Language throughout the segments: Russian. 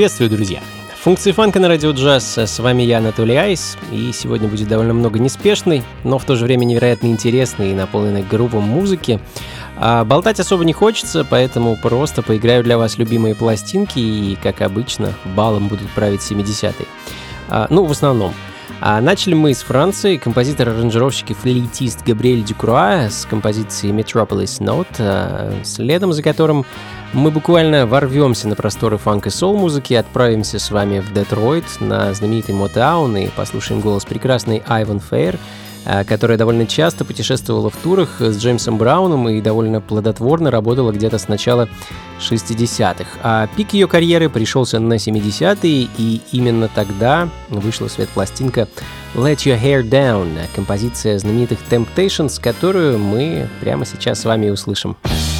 Приветствую, друзья! Функции фанка на радио джаз. С вами я, Анатолий Айс, и сегодня будет довольно много неспешной, но в то же время невероятно интересной и наполненной грубом музыки. А болтать особо не хочется, поэтому просто поиграю для вас любимые пластинки и, как обычно, балом будут править 70-е. А, ну, в основном. А начали мы с Франции. Композитор-аранжировщик и флейтист Габриэль Дюкруа с композицией Metropolis Note, а, следом за которым мы буквально ворвемся на просторы фанк и сол-музыки, отправимся с вами в Детройт на знаменитый Мотаун и послушаем голос прекрасной Айван Фейр, а, которая довольно часто путешествовала в турах с Джеймсом Брауном и довольно плодотворно работала где-то с начала 60-х. А пик ее карьеры пришелся на 70-е, и именно тогда вышла в свет пластинка Let Your Hair Down, композиция знаменитых Temptations, которую мы прямо сейчас с вами услышим. Анатолием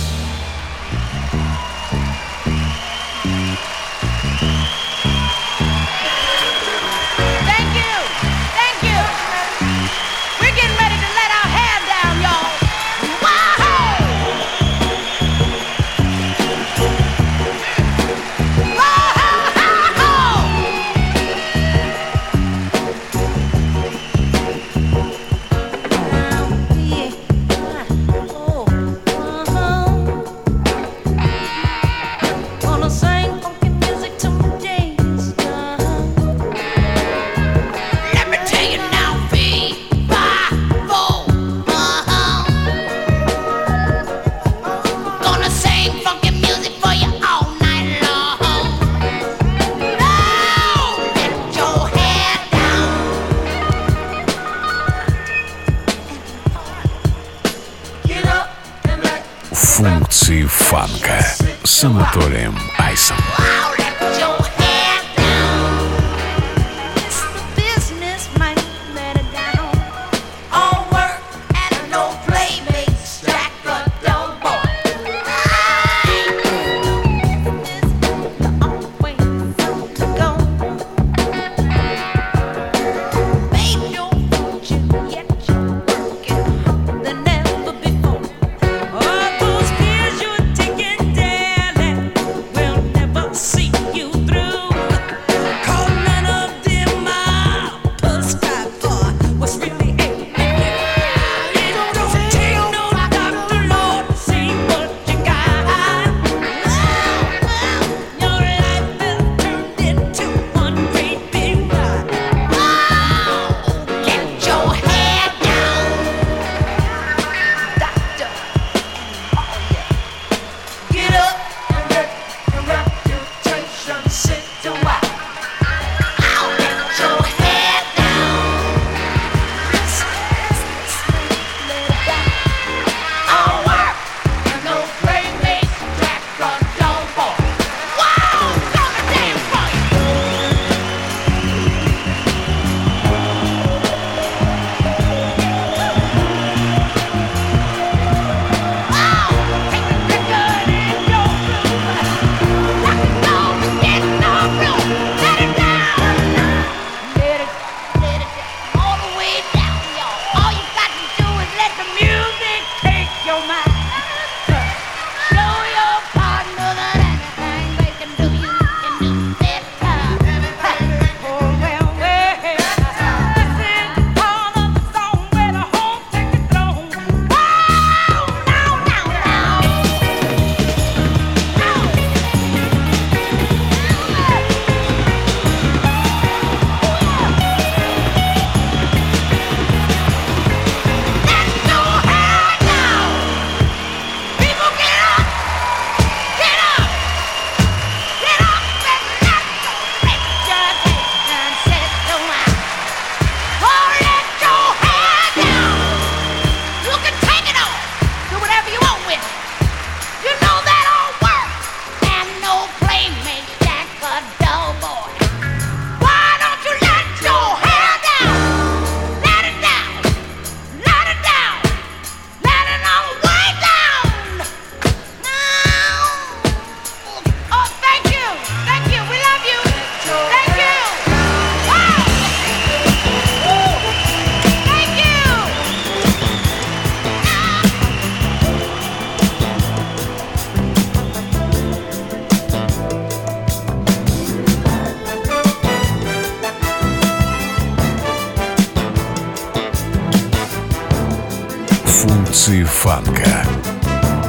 функции фанка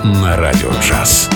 на радио джаз.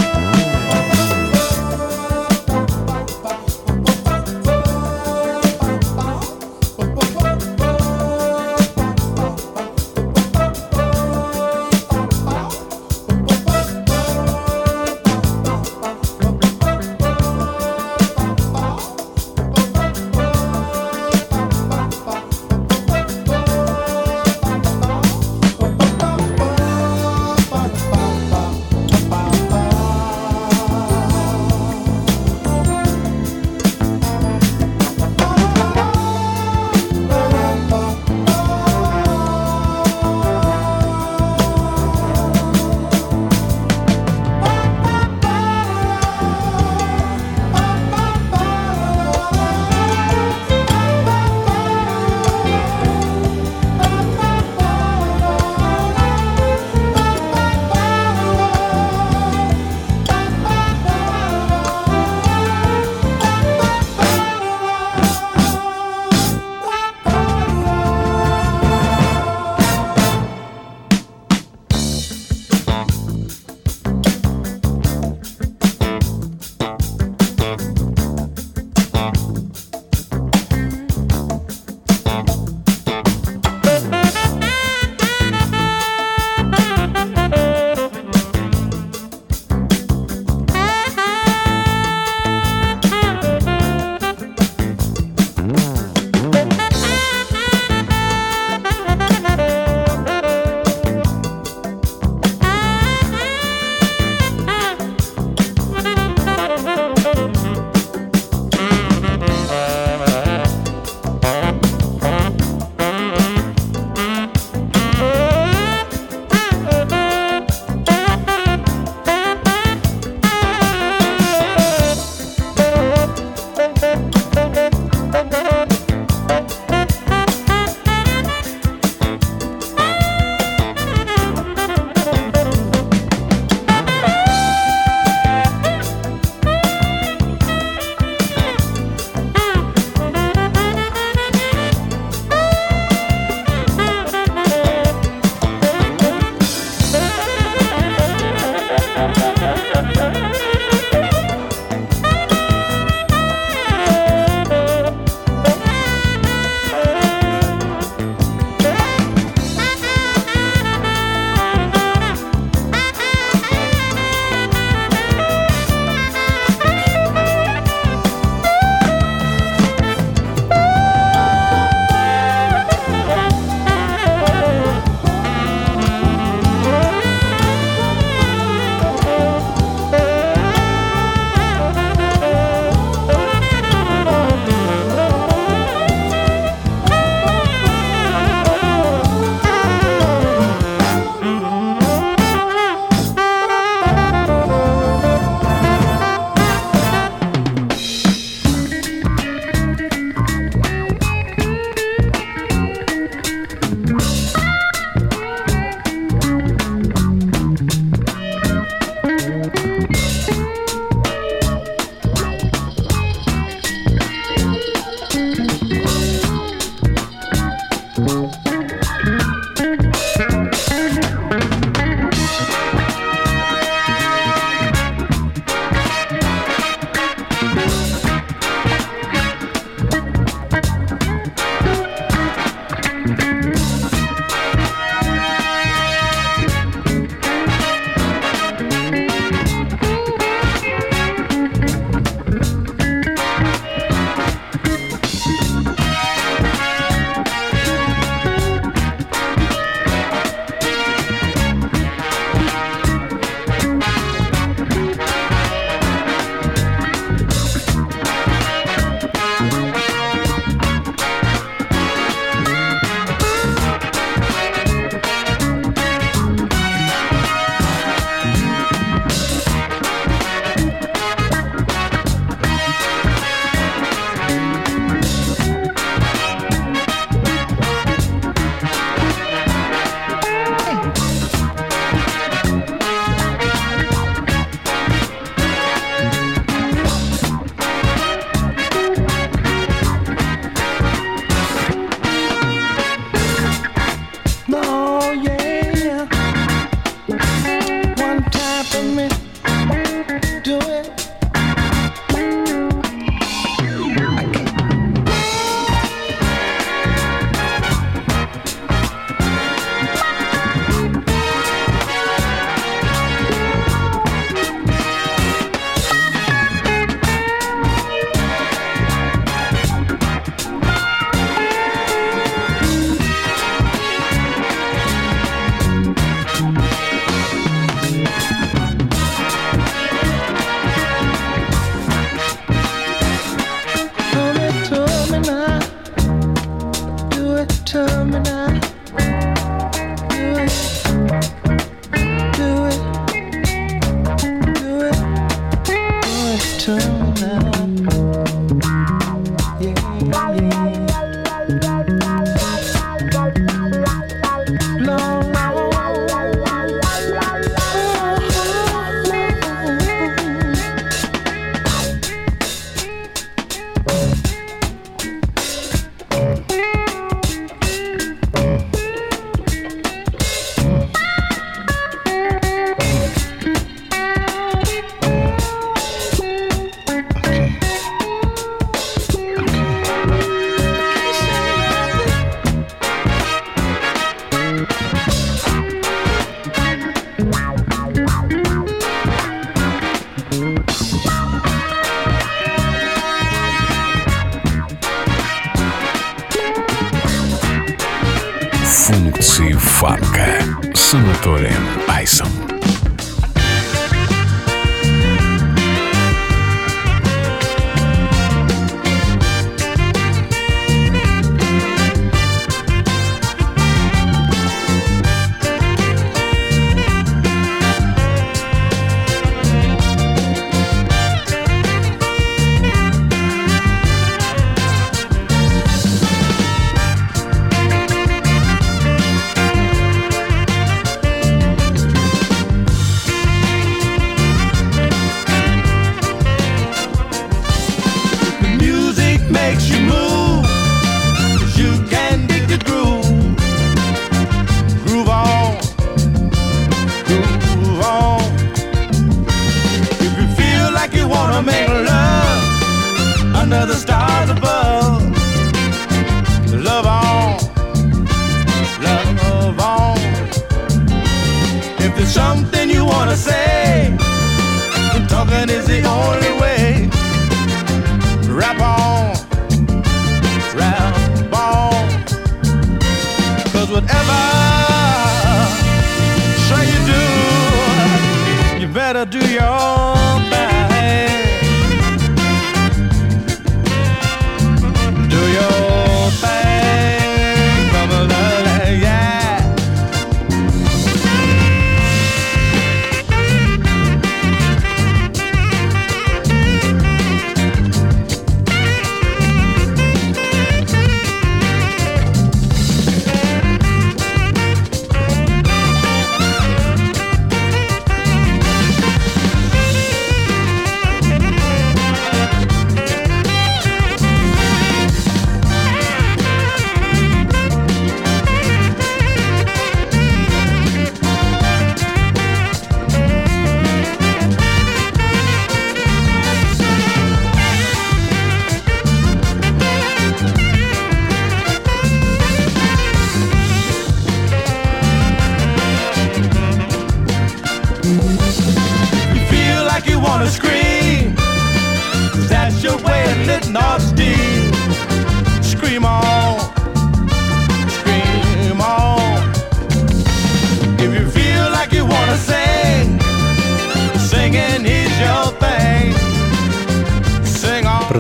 loving is the only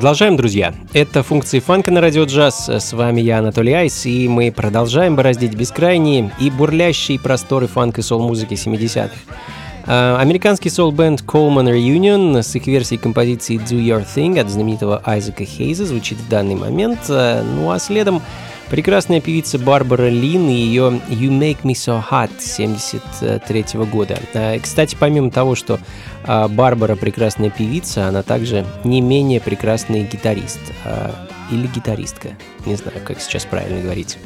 Продолжаем, друзья. Это функции фанка на радио джаз. С вами я, Анатолий Айс, и мы продолжаем бороздить бескрайние и бурлящие просторы фанк и сол-музыки 70-х. А, американский сол-бенд Coleman Reunion с их версией композиции Do Your Thing от знаменитого Айзека Хейза звучит в данный момент. А, ну а следом прекрасная певица Барбара Лин и ее You Make Me So Hot 73 года. А, кстати, помимо того, что а Барбара прекрасная певица, она также не менее прекрасный гитарист. А, или гитаристка. Не знаю, как сейчас правильно говорить.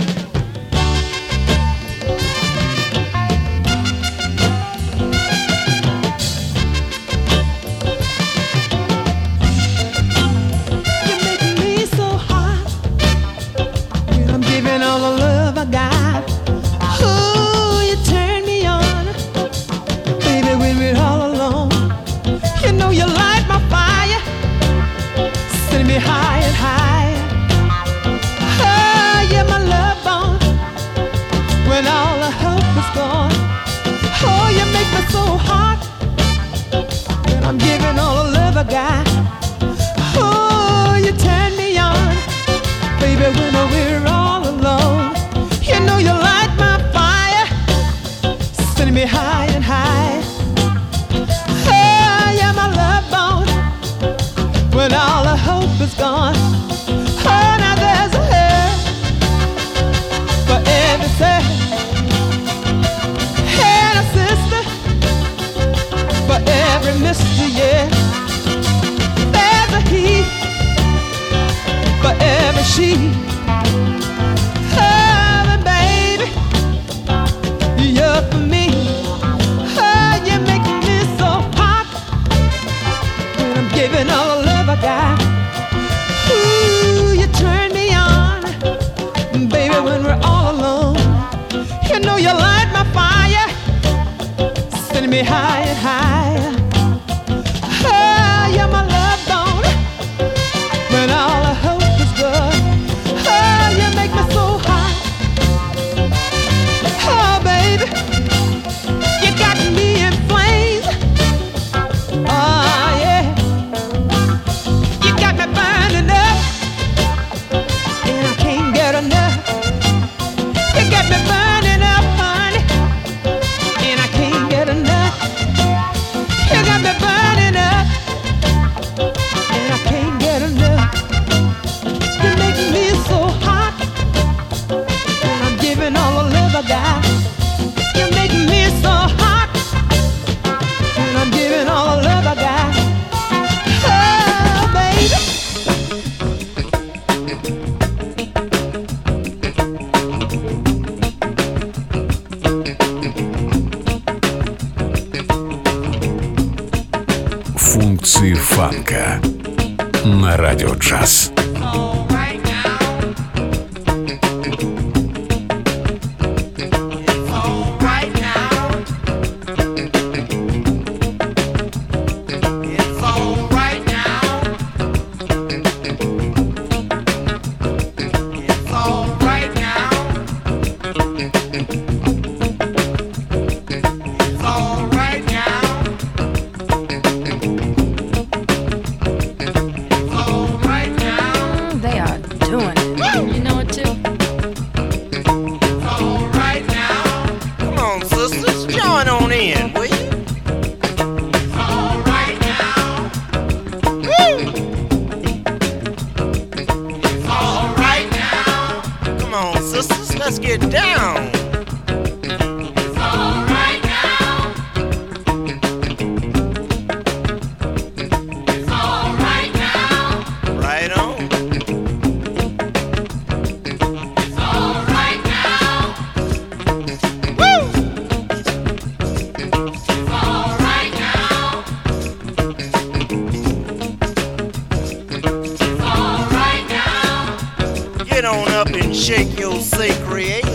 shake, you'll see.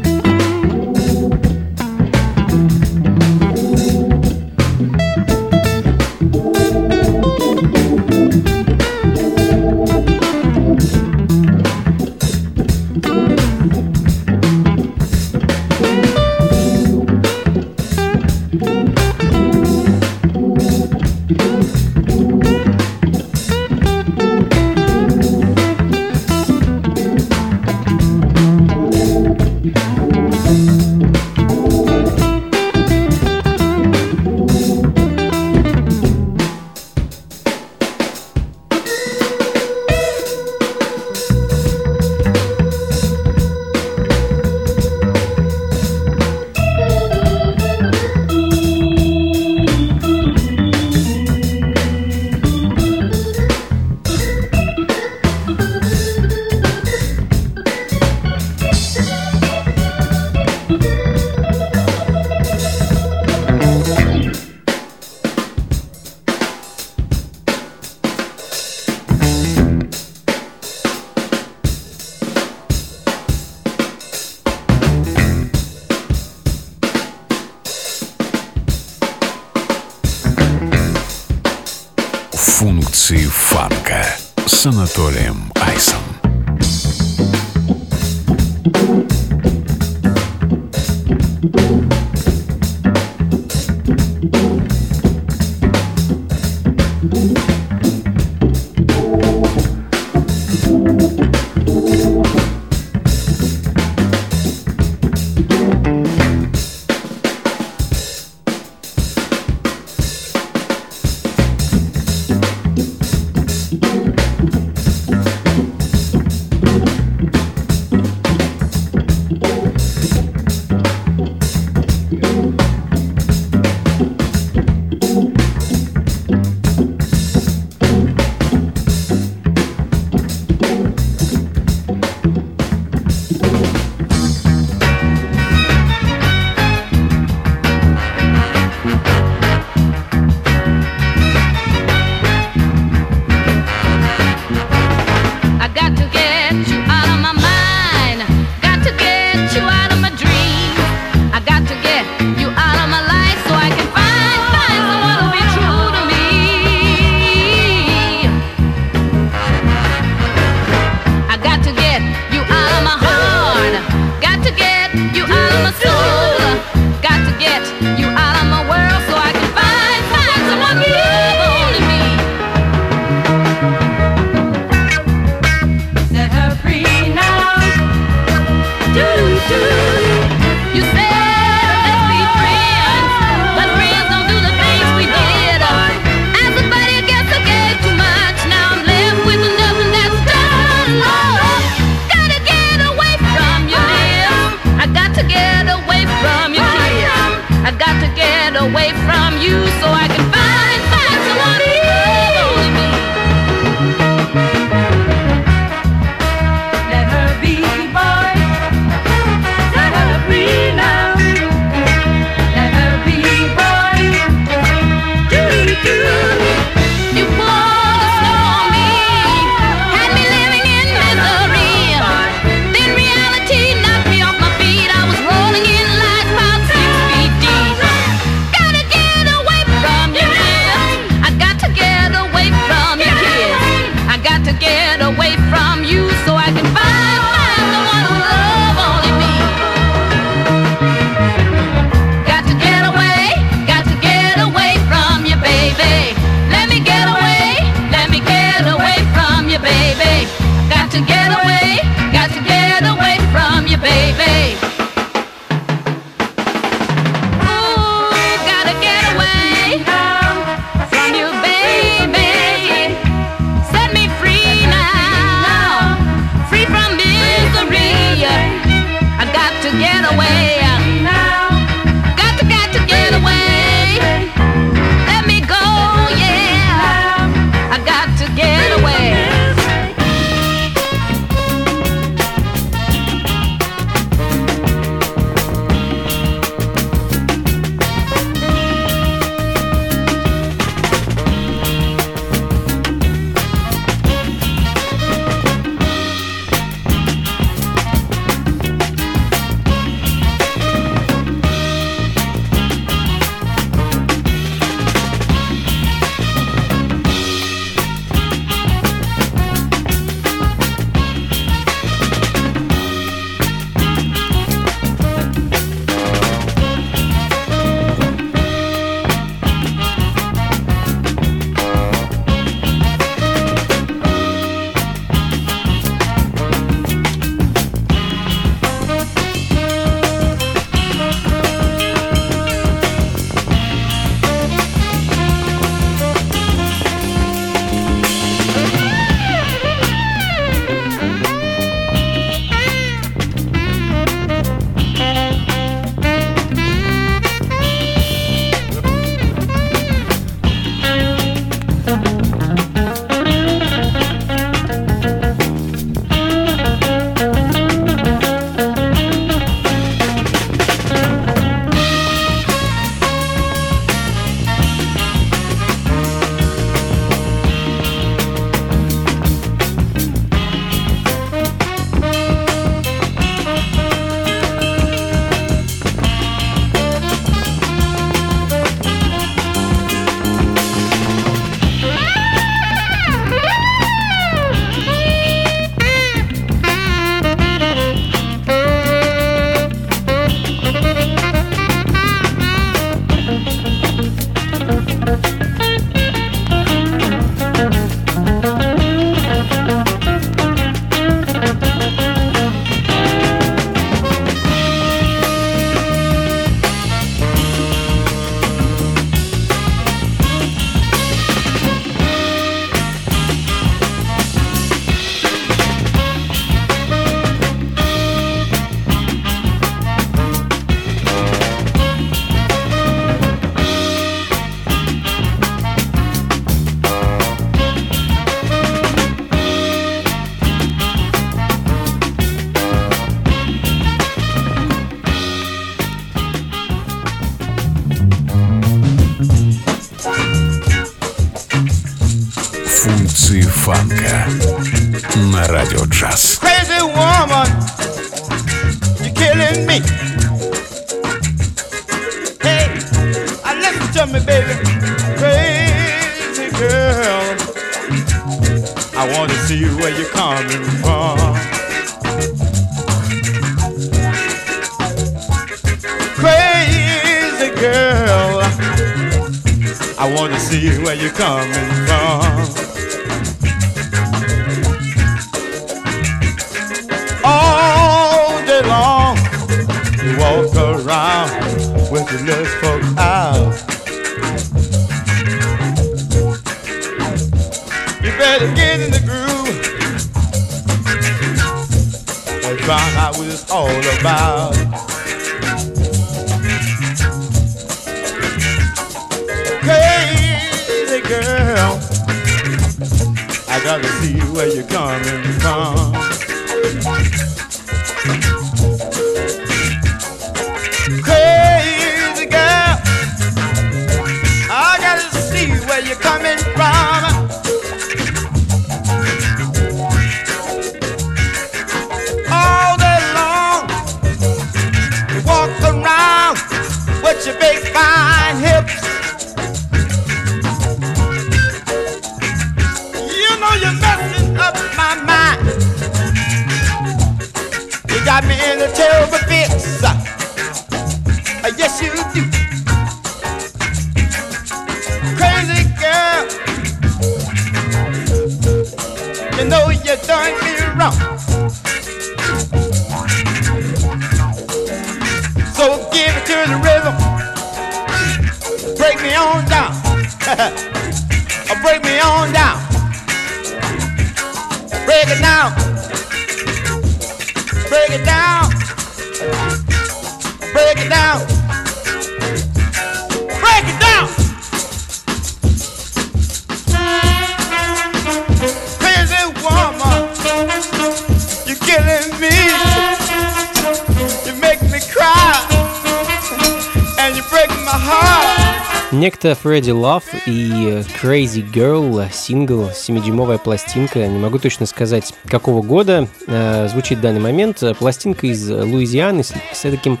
Это Фредди Love и Crazy Girl, сингл, 7-дюймовая пластинка, не могу точно сказать, какого года э, звучит в данный момент. Пластинка из Луизианы с, с таким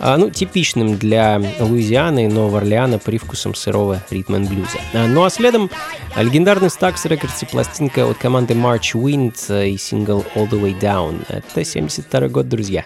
а, ну, типичным для Луизианы и Нового Орлеана привкусом сырого ритм блюза. А, ну а следом легендарный Stax Records и пластинка от команды March Wind и сингл All the Way Down. Это 72 год. Друзья.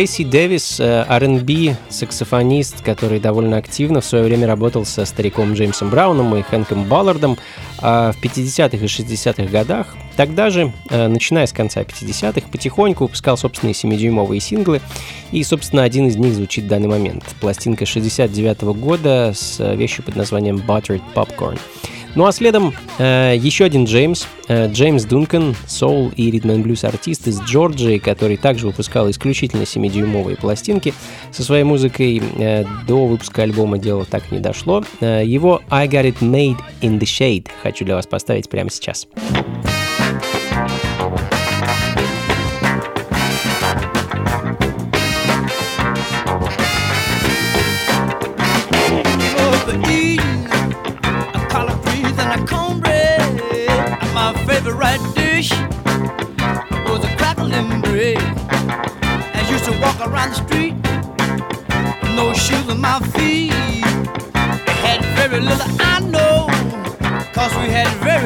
Джейси Дэвис, R&B саксофонист, который довольно активно в свое время работал со стариком Джеймсом Брауном и Хэнком Баллардом а в 50-х и 60-х годах. Тогда же, э, начиная с конца 50-х, потихоньку выпускал собственные 7-дюймовые синглы, и, собственно, один из них звучит в данный момент. Пластинка 69 -го года с вещью под названием Buttered Popcorn. Ну а следом э, еще один Джеймс, э, Джеймс Дункан, соул и ритм блюз артист из Джорджии, который также выпускал исключительно 7-дюймовые пластинки со своей музыкой. Э, до выпуска альбома дело так и не дошло. Э, его I Got It Made in the Shade хочу для вас поставить прямо. Сейчас. walk around the street, no shoes on my feet. Had very little I know, cause we had very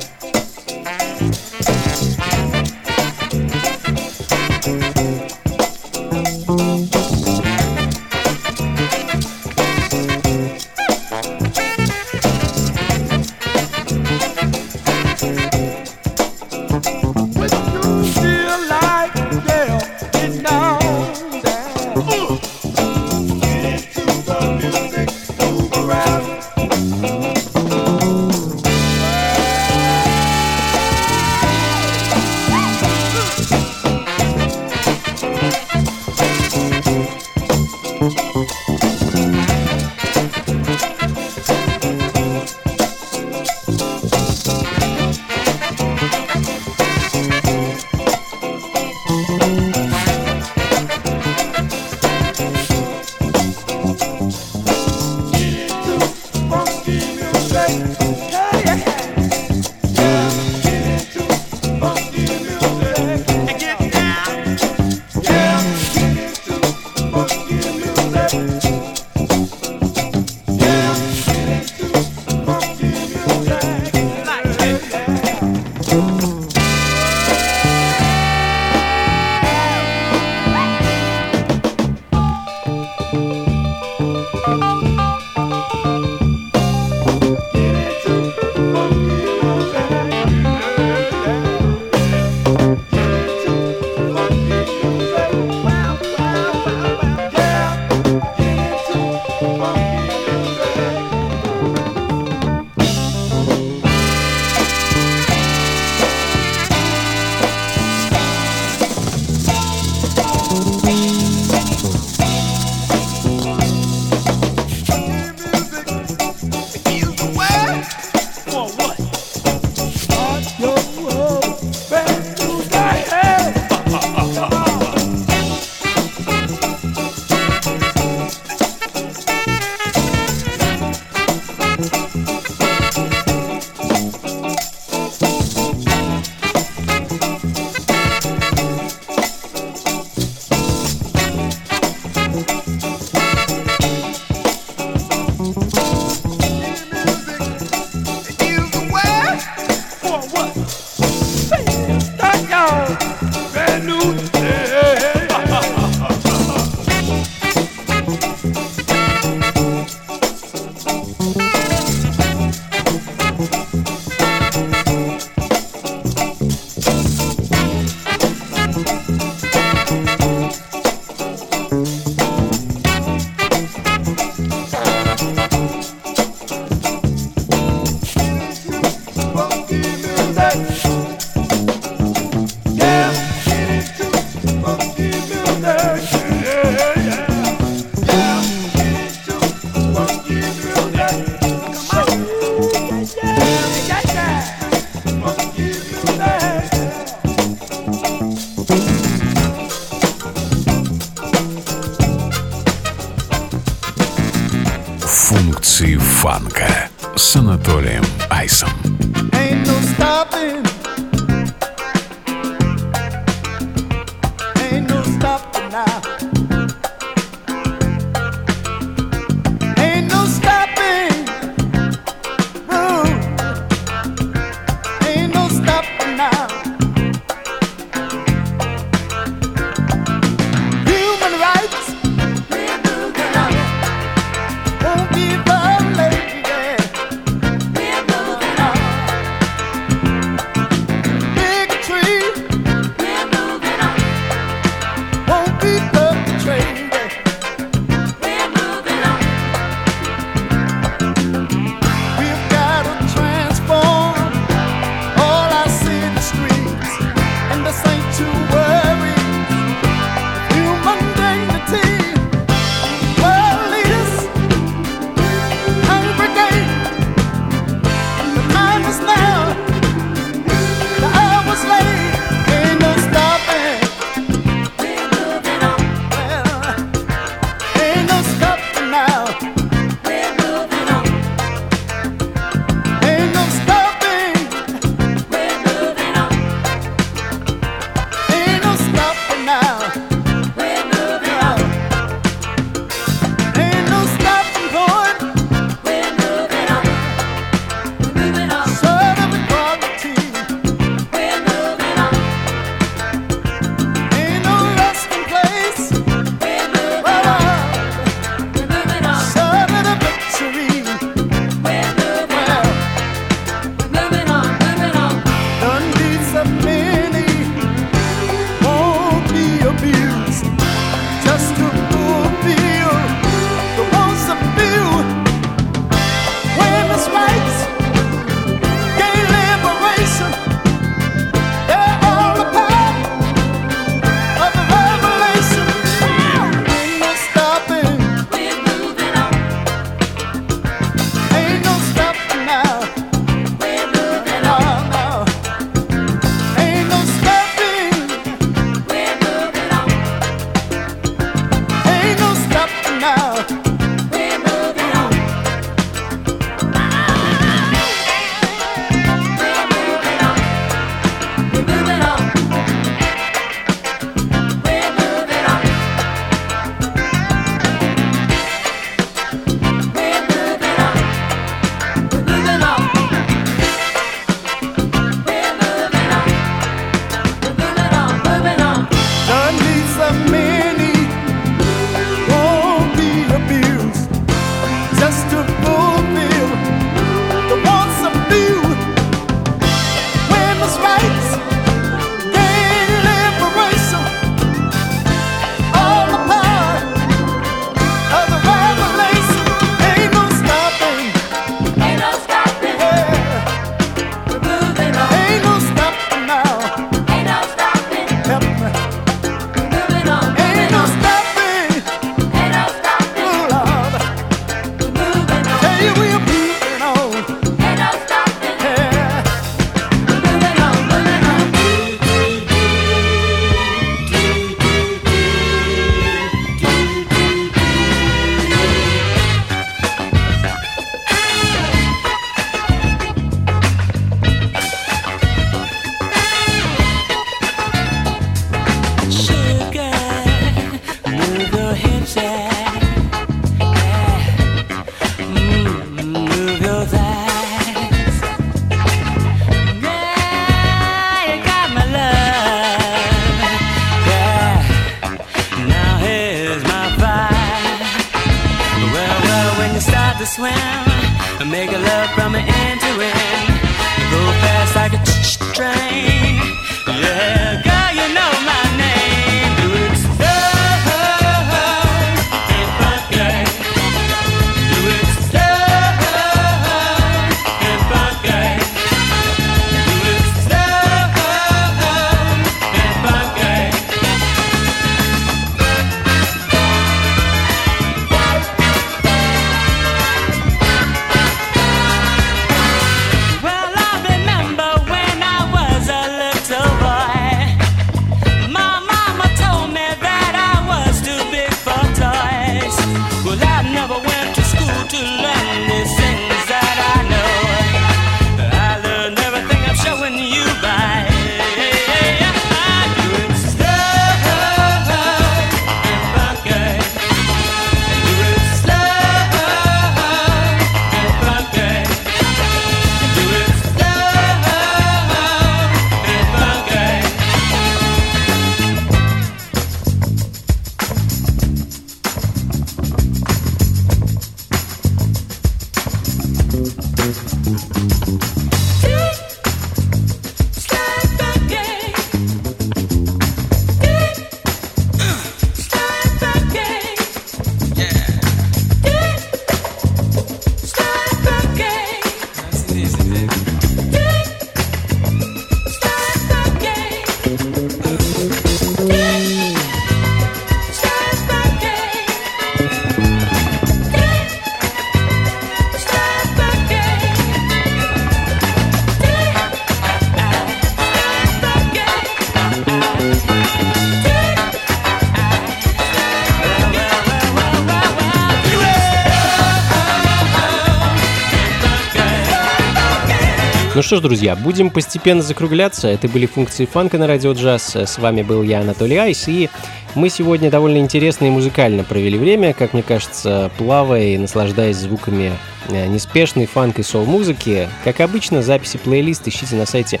что ж, друзья, будем постепенно закругляться. Это были функции фанка на радио джаз. С вами был я, Анатолий Айс, и мы сегодня довольно интересно и музыкально провели время, как мне кажется, плавая и наслаждаясь звуками э, неспешной фанк и сол-музыки. Как обычно, записи плейлист ищите на сайте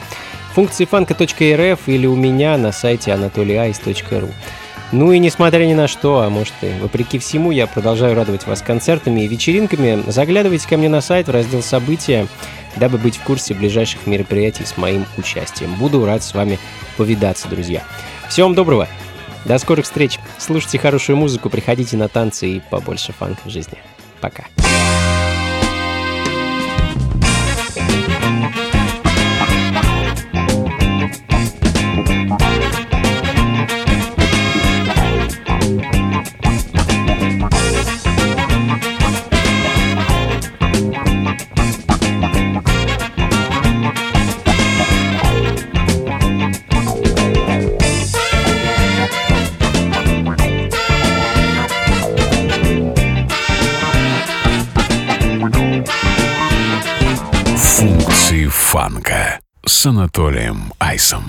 функции фанка.рф или у меня на сайте anatolyice.ru. Ну и несмотря ни на что, а может и вопреки всему, я продолжаю радовать вас концертами и вечеринками. Заглядывайте ко мне на сайт в раздел «События», дабы быть в курсе ближайших мероприятий с моим участием. Буду рад с вами повидаться, друзья. Всего вам доброго, до скорых встреч, слушайте хорошую музыку, приходите на танцы и побольше фанка в жизни. Пока. Функции с Анатолием Айсом.